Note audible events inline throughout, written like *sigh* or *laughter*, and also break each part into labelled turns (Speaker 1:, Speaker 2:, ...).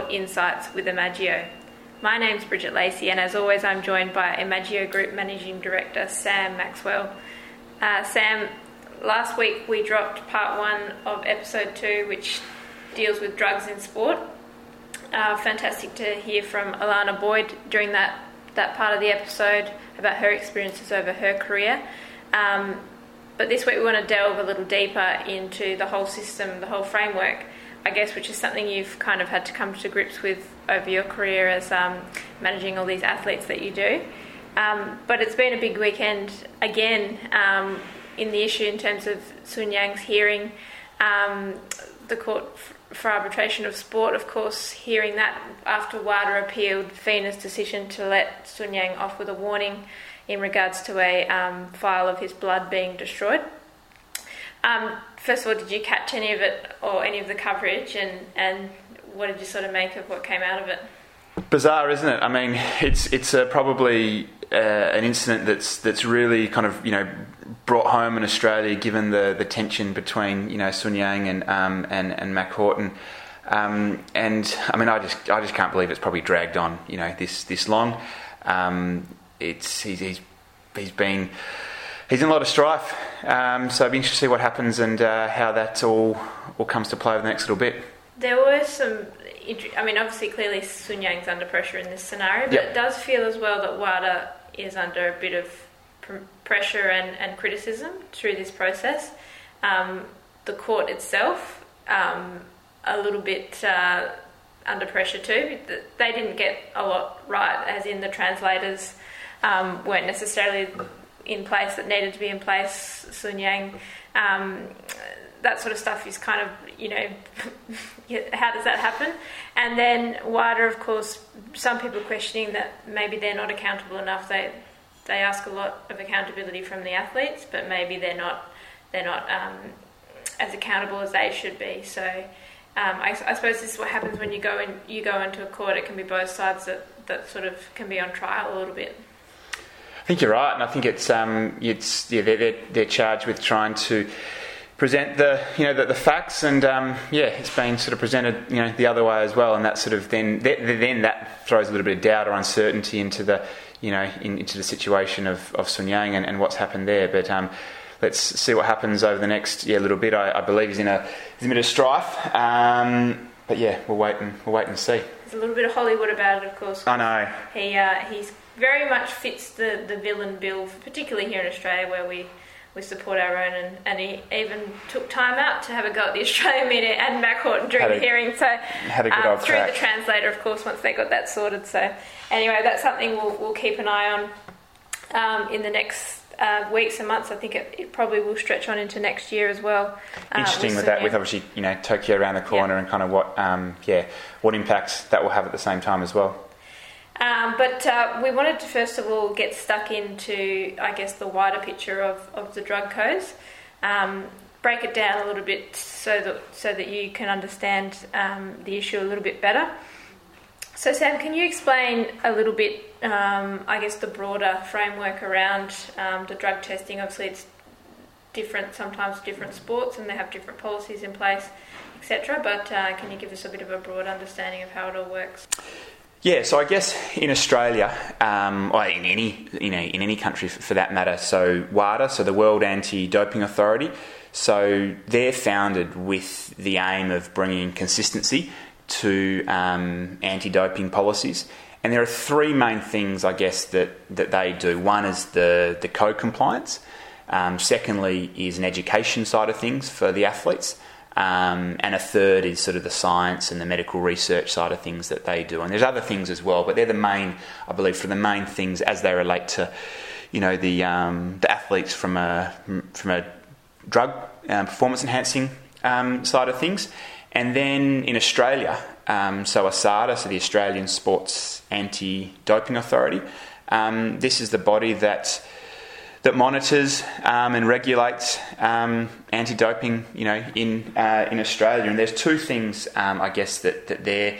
Speaker 1: Sport Insights with Imagio. My name's Bridget Lacey, and as always, I'm joined by Imagio Group Managing Director Sam Maxwell. Uh, Sam, last week we dropped part one of episode two, which deals with drugs in sport. Uh, fantastic to hear from Alana Boyd during that, that part of the episode about her experiences over her career. Um, but this week we want to delve a little deeper into the whole system, the whole framework, I guess, which is something you've kind of had to come to grips with over your career as um, managing all these athletes that you do. Um, but it's been a big weekend again um, in the issue in terms of Sun Yang's hearing. Um, the Court for Arbitration of Sport, of course, hearing that after WADA appealed FINA's decision to let Sun Yang off with a warning in regards to a um, file of his blood being destroyed. Um, first of all, did you catch any of it or any of the coverage, and, and what did you sort of make of what came out of it?
Speaker 2: Bizarre, isn't it? I mean, it's it's uh, probably uh, an incident that's that's really kind of you know brought home in Australia, given the, the tension between you know Sun Yang and um, and and Mack Horton. Um, and I mean, I just I just can't believe it's probably dragged on you know this this long. Um, it's he's, he's he's been he's in a lot of strife. Um, so I'd be interested to see what happens and uh, how that all all comes to play over the next little bit.
Speaker 1: There were some. I mean, obviously, clearly Sun Yang's under pressure in this scenario, but yep. it does feel as well that WADA is under a bit of pressure and, and criticism through this process. Um, the court itself, um, a little bit uh, under pressure too. They didn't get a lot right, as in the translators um, weren't necessarily in place that needed to be in place. Sun Yang, um, that sort of stuff is kind of, you know, *laughs* how does that happen? And then wider, of course, some people questioning that maybe they're not accountable enough. They they ask a lot of accountability from the athletes, but maybe they're not they're not um, as accountable as they should be. So. Um, I, I, suppose this is what happens when you go in. You go into a court. It can be both sides that, that sort of can be on trial a little bit.
Speaker 2: I think you're right, and I think it's um, it's yeah, they're, they're, they're charged with trying to present the you know the, the facts and um, yeah it's been sort of presented you know the other way as well and that sort of then then that throws a little bit of doubt or uncertainty into the you know in, into the situation of, of Sun Yang and, and what's happened there. But um, let's see what happens over the next yeah little bit. I, I believe he's in a he's in a bit of strife um, but yeah we'll wait and we'll wait and see.
Speaker 1: There's a little bit of Hollywood about it of course
Speaker 2: I know.
Speaker 1: he uh, he's very much fits the, the villain bill particularly here in Australia where we we support our own, and, and he even took time out to have a go at the *laughs* Australian media and Mack Horton during a, the hearing. So
Speaker 2: had a good um,
Speaker 1: through the translator, of course, once they got that sorted. So anyway, that's something we'll, we'll keep an eye on um, in the next uh, weeks and months. I think it, it, probably will stretch on into next year as well.
Speaker 2: Uh, Interesting with, with that, with obviously you know Tokyo around the corner yeah. and kind of what um, yeah what impacts that will have at the same time as well.
Speaker 1: Um, but uh, we wanted to first of all get stuck into, I guess, the wider picture of, of the drug codes, um, break it down a little bit so that so that you can understand um, the issue a little bit better. So, Sam, can you explain a little bit, um, I guess, the broader framework around um, the drug testing? Obviously, it's different, sometimes different sports, and they have different policies in place, etc. But uh, can you give us a bit of a broad understanding of how it all works?
Speaker 2: Yeah, so I guess in Australia, um, or in any you know in any country for, for that matter, so WADA, so the World Anti-Doping Authority, so they're founded with the aim of bringing consistency to um, anti-doping policies. And there are three main things, I guess, that, that they do. One is the, the code compliance. Um, secondly, is an education side of things for the athletes. Um, and a third is sort of the science and the medical research side of things that they do. And there's other things as well, but they're the main, I believe, for the main things as they relate to, you know, the um, the athletes from a from a drug um, performance enhancing um, side of things. And then in Australia, um, so ASADA, so the Australian Sports Anti Doping Authority, um, this is the body that that monitors um, and regulates um, anti-doping, you know, in uh, in Australia. And there's two things, um, I guess, that, that they're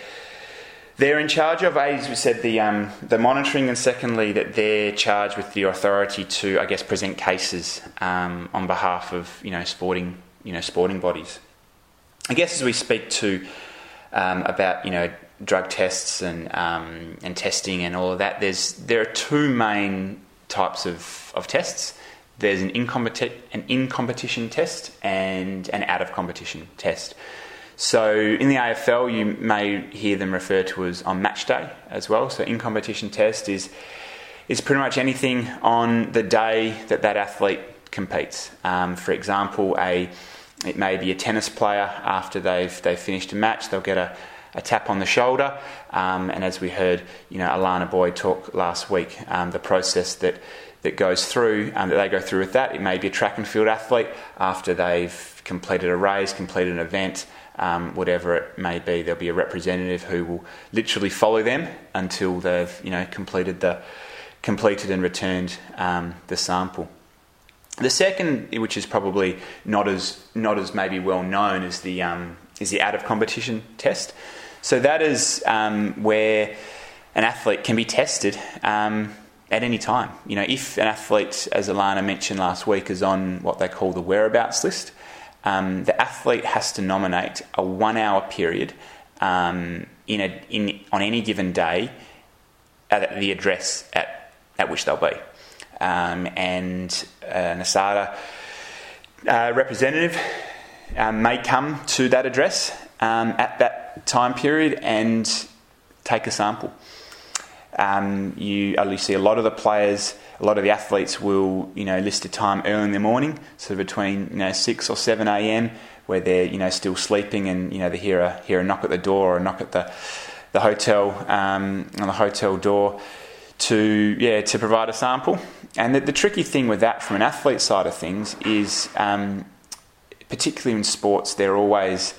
Speaker 2: they're in charge of. As we said, the um, the monitoring, and secondly, that they're charged with the authority to, I guess, present cases um, on behalf of you know sporting you know sporting bodies. I guess as we speak to um, about you know drug tests and um, and testing and all of that, there's there are two main types of, of tests. There's an in, an in competition test and an out of competition test. So in the AFL, you may hear them refer to as on match day as well. So in competition test is is pretty much anything on the day that that athlete competes. Um, for example, a it may be a tennis player after they've they've finished a match. They'll get a, a tap on the shoulder, um, and as we heard, you know, Alana Boyd talk last week, um, the process that that goes through um, that they go through with that. It may be a track and field athlete after they've completed a race, completed an event. Um, whatever it may be, there'll be a representative who will literally follow them until they've you know completed the completed and returned um, the sample. The second, which is probably not as not as maybe well known, is the um, is the out of competition test. So that is um, where an athlete can be tested um, at any time. You know, if an athlete, as Alana mentioned last week, is on what they call the whereabouts list, um, the athlete has to nominate a one-hour period um, in a in on any given day at the address at at which they'll be um, and an ASADA uh, representative um, may come to that address um, at that time period and take a sample. Um, you, you see a lot of the players, a lot of the athletes will, you know, list a time early in the morning, so between you know six or seven a.m. where they're you know still sleeping and you know they hear a hear a knock at the door or a knock at the the hotel um, on the hotel door to yeah to provide a sample. And the, the, tricky thing with that, from an athlete side of things, is um, particularly in sports, they're always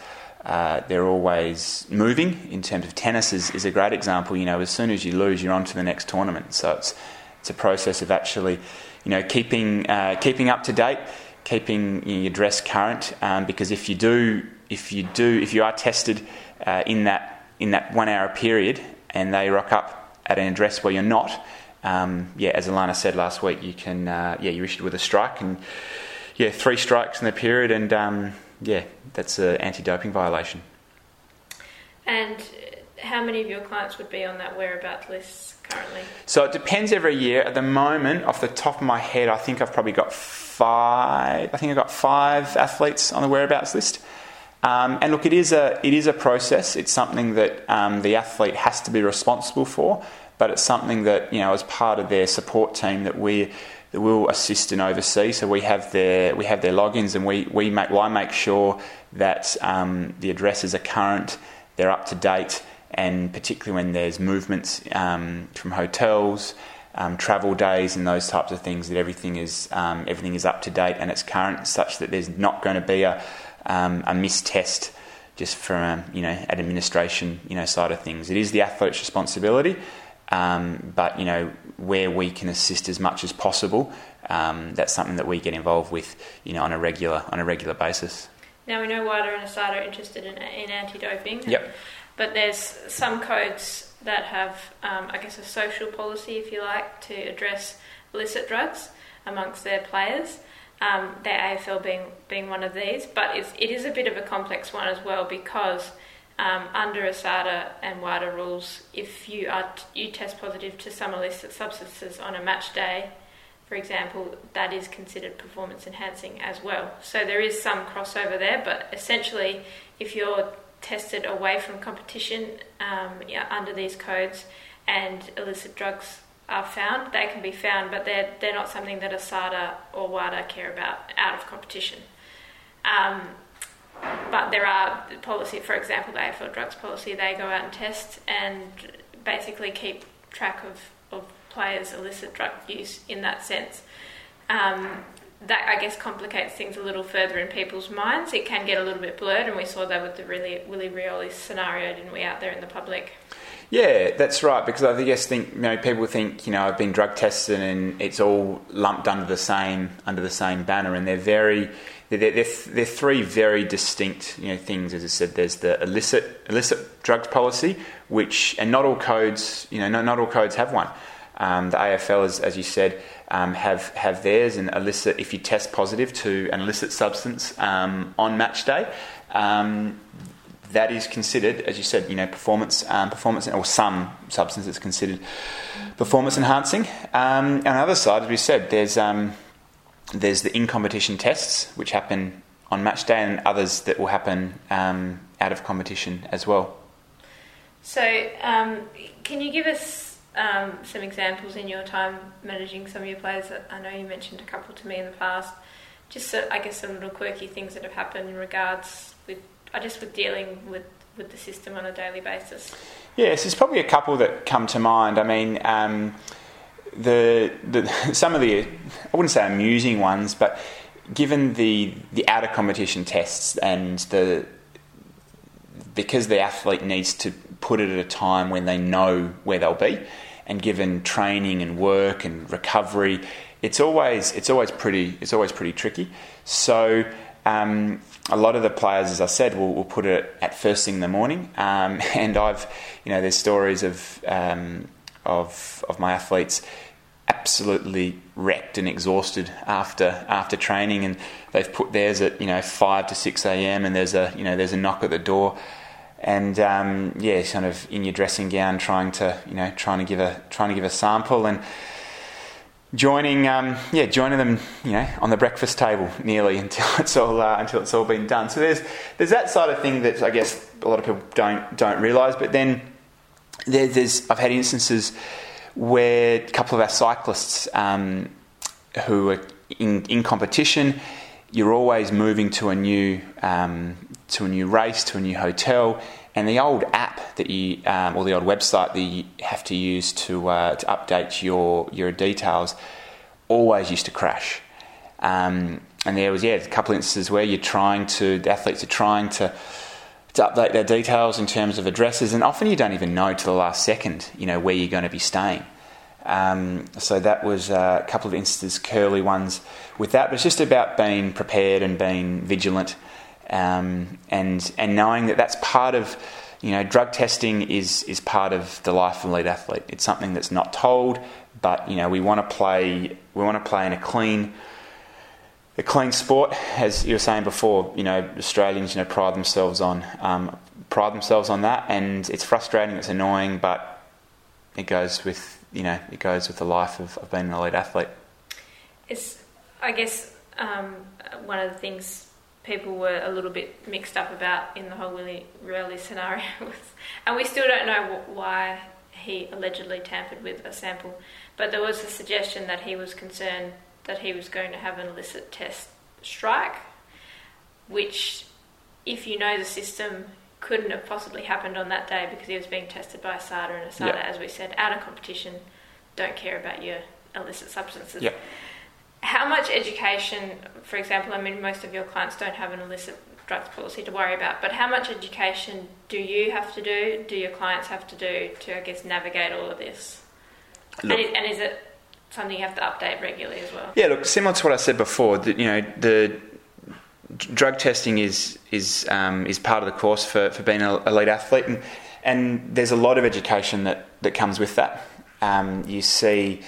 Speaker 2: uh, they're always moving. In terms of tennis, is, is a great example. You know, as soon as you lose, you're on to the next tournament. So it's it's a process of actually, you know, keeping uh, keeping up to date, keeping you know, your dress current. Um, because if you do, if you do, if you are tested uh, in that in that one hour period, and they rock up at an address where you're not, um, yeah, as Alana said last week, you can, uh, yeah, you're issued with a strike, and yeah, three strikes in the period, and um, yeah, that's an anti-doping violation.
Speaker 1: And how many of your clients would be on that whereabouts list currently?
Speaker 2: So it depends every year. At the moment, off the top of my head, I think I've probably got five. I think I've got five athletes on the whereabouts list. Um, and look, it is a it is a process. It's something that um, the athlete has to be responsible for, but it's something that you know as part of their support team that we that will assist and oversee. So we have their we have their logins, and we we make well, I make sure that um, the addresses are current, they're up to date, and particularly when there's movements um, from hotels. Um, travel days and those types of things that everything is um, everything is up to date and it's current such that there's not going to be a um, a missed test just from um, you know administration you know side of things. It is the athlete's responsibility, um, but you know where we can assist as much as possible. Um, that's something that we get involved with you know on a regular on a regular basis.
Speaker 1: Now we know WADA and ASADA are interested in, in anti-doping.
Speaker 2: Yep.
Speaker 1: But there's some codes that have, um, I guess, a social policy, if you like, to address illicit drugs amongst their players um, the AFL being being one of these. But it's, it is a bit of a complex one as well because um, under ASADA and WADA rules, if you are t- you test positive to some illicit substances on a match day, for example, that is considered performance enhancing as well. So there is some crossover there, but essentially, if you're tested away from competition um, yeah, under these codes and illicit drugs are found. They can be found, but they're, they're not something that ASADA or WADA care about out of competition. Um, but there are policy, for example, the AFL drugs policy, they go out and test and basically keep track of, of players' illicit drug use in that sense. Um, that I guess complicates things a little further in people's minds. It can get a little bit blurred, and we saw that with the really Willie Rioli scenario, didn't we, out there in the public?
Speaker 2: Yeah, that's right. Because I guess think you know people think you know I've been drug tested and it's all lumped under the same under the same banner, and they're very they're, they're, they're three very distinct you know things. As I said, there's the illicit illicit drugs policy, which and not all codes you know not, not all codes have one. Um, the AFL, as, as you said, um, have have theirs and illicit. If you test positive to an illicit substance um, on match day, um, that is considered, as you said, you know, performance, um, performance, or some substance is considered performance enhancing. Um, on the other side, as we said, there's um, there's the in competition tests which happen on match day, and others that will happen um, out of competition as well.
Speaker 1: So, um, can you give us um, some examples in your time managing some of your players? I know you mentioned a couple to me in the past. Just, I guess, some little quirky things that have happened in regards I just with dealing with with the system on a daily basis.
Speaker 2: Yes, there's probably a couple that come to mind. I mean. Um, the, the *laughs* some of the I wouldn't say amusing ones, but given the the out of competition tests and the because the athlete needs to put it at a time when they know where they'll be, and given training and work and recovery, it's always it's always pretty it's always pretty tricky. So. Um, a lot of the players, as I said, will, will put it at first thing in the morning, um, *laughs* and I've, you know, there's stories of um, of of my athletes absolutely wrecked and exhausted after after training, and they've put theirs at you know five to six a.m. and there's a you know there's a knock at the door, and um, yeah, kind of in your dressing gown, trying to you know trying to give a trying to give a sample. And joining um, yeah joining them you know on the breakfast table nearly *laughs* until it's all uh, until it's all been done. So there's there's that side of thing that I guess a lot of people don't don't realise, but then there, there's I've had instances where a couple of our cyclists um, who are in, in competition, you're always moving to a new um, to a new race, to a new hotel, and the old app that you um, or the old website that you have to use to uh, to update your your details always used to crash. Um, and there was yeah a couple of instances where you're trying to the athletes are trying to to update their details in terms of addresses, and often you don't even know to the last second, you know, where you're going to be staying. Um, so that was uh, a couple of instances, curly ones with that, but it's just about being prepared and being vigilant, um, and and knowing that that's part of, you know, drug testing is is part of the life of an elite athlete. It's something that's not told, but you know, we want to play we want to play in a clean a clean sport, as you were saying before, you know, Australians, you know, pride themselves on um, pride themselves on that, and it's frustrating, it's annoying, but it goes with you know, it goes with the life of, of being an elite athlete.
Speaker 1: It's, I guess, um, one of the things people were a little bit mixed up about in the whole Willie Rioli scenario *laughs* and we still don't know why he allegedly tampered with a sample, but there was a suggestion that he was concerned that he was going to have an illicit test strike, which, if you know the system, couldn't have possibly happened on that day because he was being tested by ASADA, and ASADA, yep. as we said, out of competition, don't care about your illicit substances.
Speaker 2: Yep.
Speaker 1: How much education, for example, I mean, most of your clients don't have an illicit drugs policy to worry about, but how much education do you have to do, do your clients have to do to, I guess, navigate all of this? And is, and is it something you have to update regularly as well.
Speaker 2: Yeah, look, similar to what I said before, that you know the drug testing is is um, is part of the course for, for being an elite athlete, and and there's a lot of education that, that comes with that. Um, you see,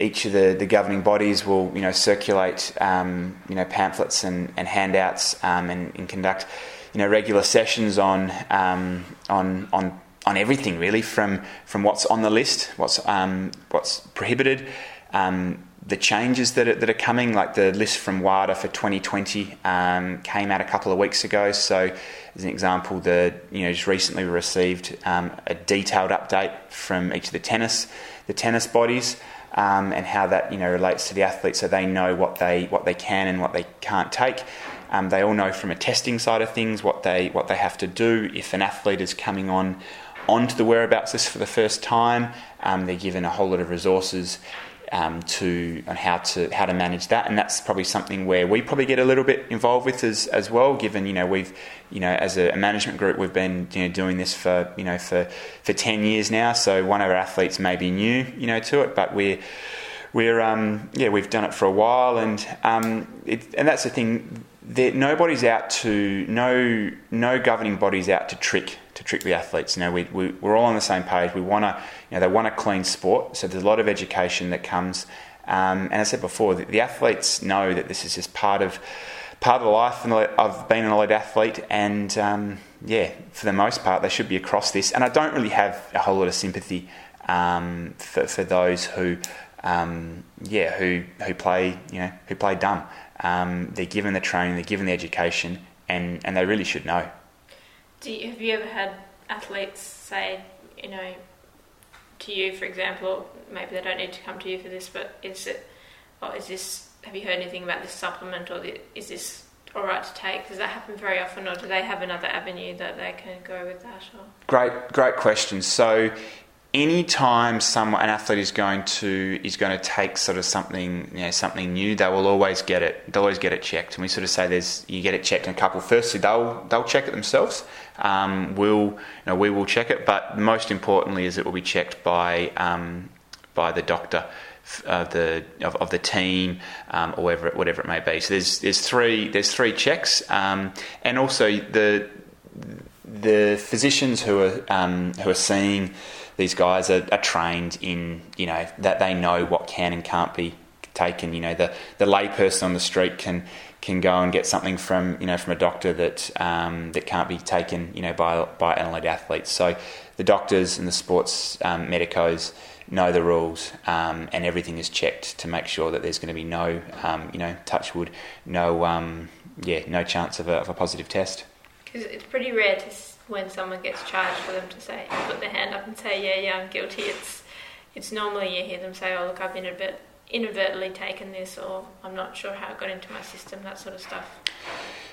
Speaker 2: each of the, the governing bodies will you know circulate um, you know pamphlets and, and handouts um, and, and, conduct you know regular sessions on um, on on on everything really from from what's on the list, what's um, what's prohibited, um, the changes that are, that are coming, like the list from WADA for 2020, um, came out a couple of weeks ago. So, as an example, the you know just recently we received a detailed update from each of the tennis the tennis bodies um, and how that you know relates to the athletes, so they know what they what they can and what they can't take. Um, they all know from a testing side of things what they what they have to do if an athlete is coming on onto the whereabouts list for the first time. Um, they're given a whole lot of resources um, to how to how to manage that, and that's probably something where we probably get a little bit involved with as, as well. Given you know we've you know as a, management group we've been you know doing this for you know for for ten years now, so one of our athletes may be new you know to it, but we're we're um, yeah we've done it for a while, and um, it, and that's the thing. That nobody's out to no no governing body's out to trick to trick the athletes. Know, we, we, we're all on the same page. We want to, you know, they want a clean sport. So there's a lot of education that comes. Um, and I said before, the, the, athletes know that this is just part of part of the life of being an elite athlete, and um, yeah, for the most part, they should be across this. And I don't really have a whole lot of sympathy um, for, for those who, um, yeah, who who play, you know, who play dumb. Um, they're given the training, they're given the education, and, and they really should know.
Speaker 1: You, have you ever had athletes say, you know, to you, for example, maybe they don't need to come to you for this, but is it, or is this, have you heard anything about this supplement, or the, is this all right to take? Does that happen very often, or do they have another avenue that they can go with that? Or?
Speaker 2: Great, great question. So, anytime someone an athlete is going to is going to take sort of something you know something new they will always get it they'll always get it checked. And we sort of say there's you get it checked in a couple. Firstly they'll they'll check it themselves. Um, we'll you know we will check it. But most importantly is it will be checked by um, by the doctor of the of, of the team um, or whatever whatever it may be. So there's there's three there's three checks. Um, and also the the physicians who are um, who are seeing these guys are, are, trained in you know that they know what can and can't be taken. You know the the layperson on the street can can go and get something from you know from a doctor that um, that can't be taken you know by by elite athlete. So the doctors and the sports um, medicos know the rules um, and everything is checked to make sure that there's going to be no um, you know touch wood no um, yeah no chance of a, of a positive test.
Speaker 1: Because it's pretty rare to when someone gets charged for them to say put their hand up and say yeah yeah I'm guilty. It's it's normally you hear them say oh look I've bit inadvertently taken this or I'm not sure how it got into my system, that sort of stuff.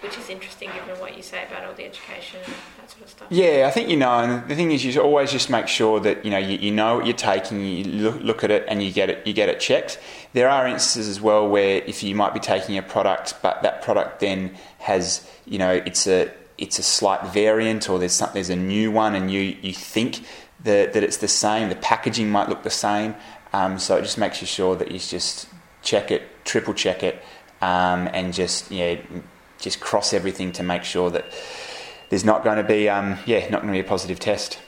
Speaker 1: Which is interesting given what you say about all the education and that sort of stuff.
Speaker 2: Yeah, I think you know, and the thing is, you always just make sure that you know you, you know what you're taking, you look, look, at it, and you get it you get it checked. There are instances as well where if you might be taking a product, but that product then has you know it's a it's a slight variant or there's some, there's a new one, and you you think that, that it's the same. The packaging might look the same, um, so it just makes you sure that you just check it, triple check it, um, and just yeah, just cross everything to make sure that there's not going to be um, yeah, not going to be a positive test.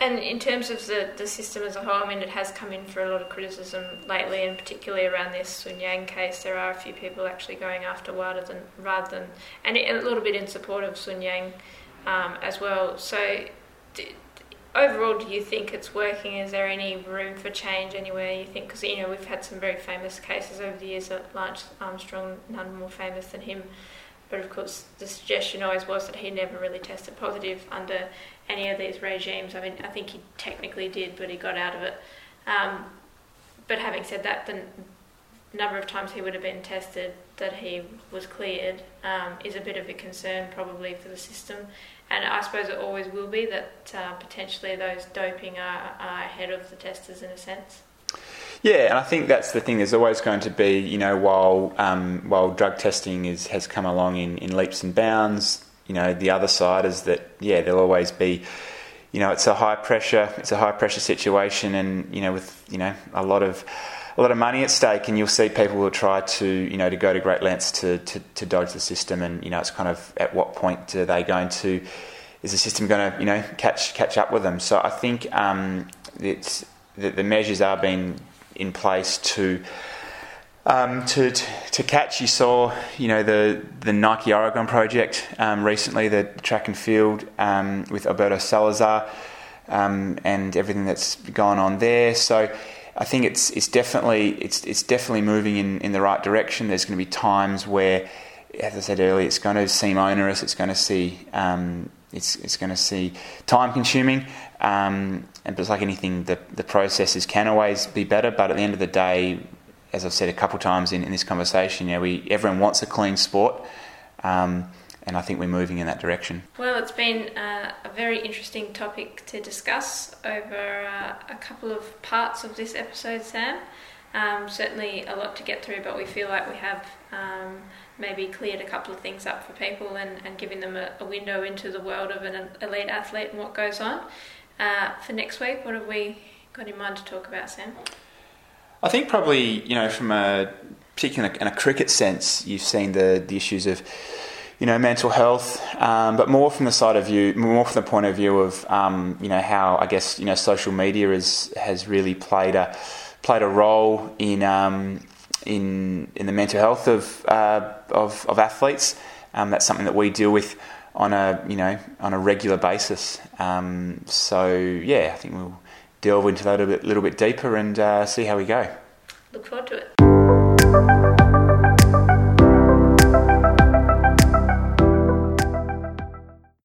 Speaker 1: And in terms of the, the system as a whole, I mean, it has come in for a lot of criticism lately, and particularly around this Sun Yang case, there are a few people actually going after WADA than rather than, and a little bit in support of Sun Yang um, as well. So, overall, do you think it's working? Is there any room for change anywhere? You think because you know we've had some very famous cases over the years. Lance Armstrong, none more famous than him. But of course, the suggestion always was that he never really tested positive under any of these regimes. I mean, I think he technically did, but he got out of it. Um, but having said that, the number of times he would have been tested that he was cleared um, is a bit of a concern probably for the system and I suppose it always will be that uh, potentially those doping are, are ahead of the testers in a sense.
Speaker 2: Yeah, and I think that's the thing. There's always going to be, you know, while um, while drug testing is has come along in, in leaps and bounds, you know, the other side is that yeah, there'll always be, you know, it's a high pressure, it's a high pressure situation, and you know, with you know a lot of a lot of money at stake, and you'll see people will try to, you know, to go to great lengths to, to, to dodge the system, and you know, it's kind of at what point are they going to, is the system going to, you know, catch catch up with them? So I think um, it's that the measures are being in place to. Um, to, to catch, you saw, you know, the the Nike Oregon project um, recently, the track and field um, with Alberto Salazar, um, and everything that's gone on there. So I think it's it's definitely it's it's definitely moving in, in the right direction. There's going to be times where, as I said earlier, it's going to seem onerous. It's going to see um, it's it's going to see time consuming. Um, and it's like anything, the the processes can always be better. But at the end of the day, as I've said a couple times in, in this conversation, you know, we everyone wants a clean sport. Um, and I think we're moving in that direction.
Speaker 1: Well, it's been uh, a very interesting topic to discuss over uh, a couple of parts of this episode, Sam. Um, certainly a lot to get through, but we feel like we have um, maybe cleared a couple of things up for people and, and giving them a, a, window into the world of an elite athlete and what goes on. Uh, for next week, what have we got in mind to talk about, Sam?
Speaker 2: I think probably, you know, from a particularly in a cricket sense, you've seen the, the issues of you know, mental health, um, but more from the side of view, more from the point of view of, um, you know, how I guess you know social media is, has really played a played a role in um, in in the mental health of uh, of, of, athletes. Um, that's something that we deal with on a you know on a regular basis. Um, so yeah, I think we'll delve into that a little bit, little bit deeper and uh, see how we go.
Speaker 1: Look forward to it.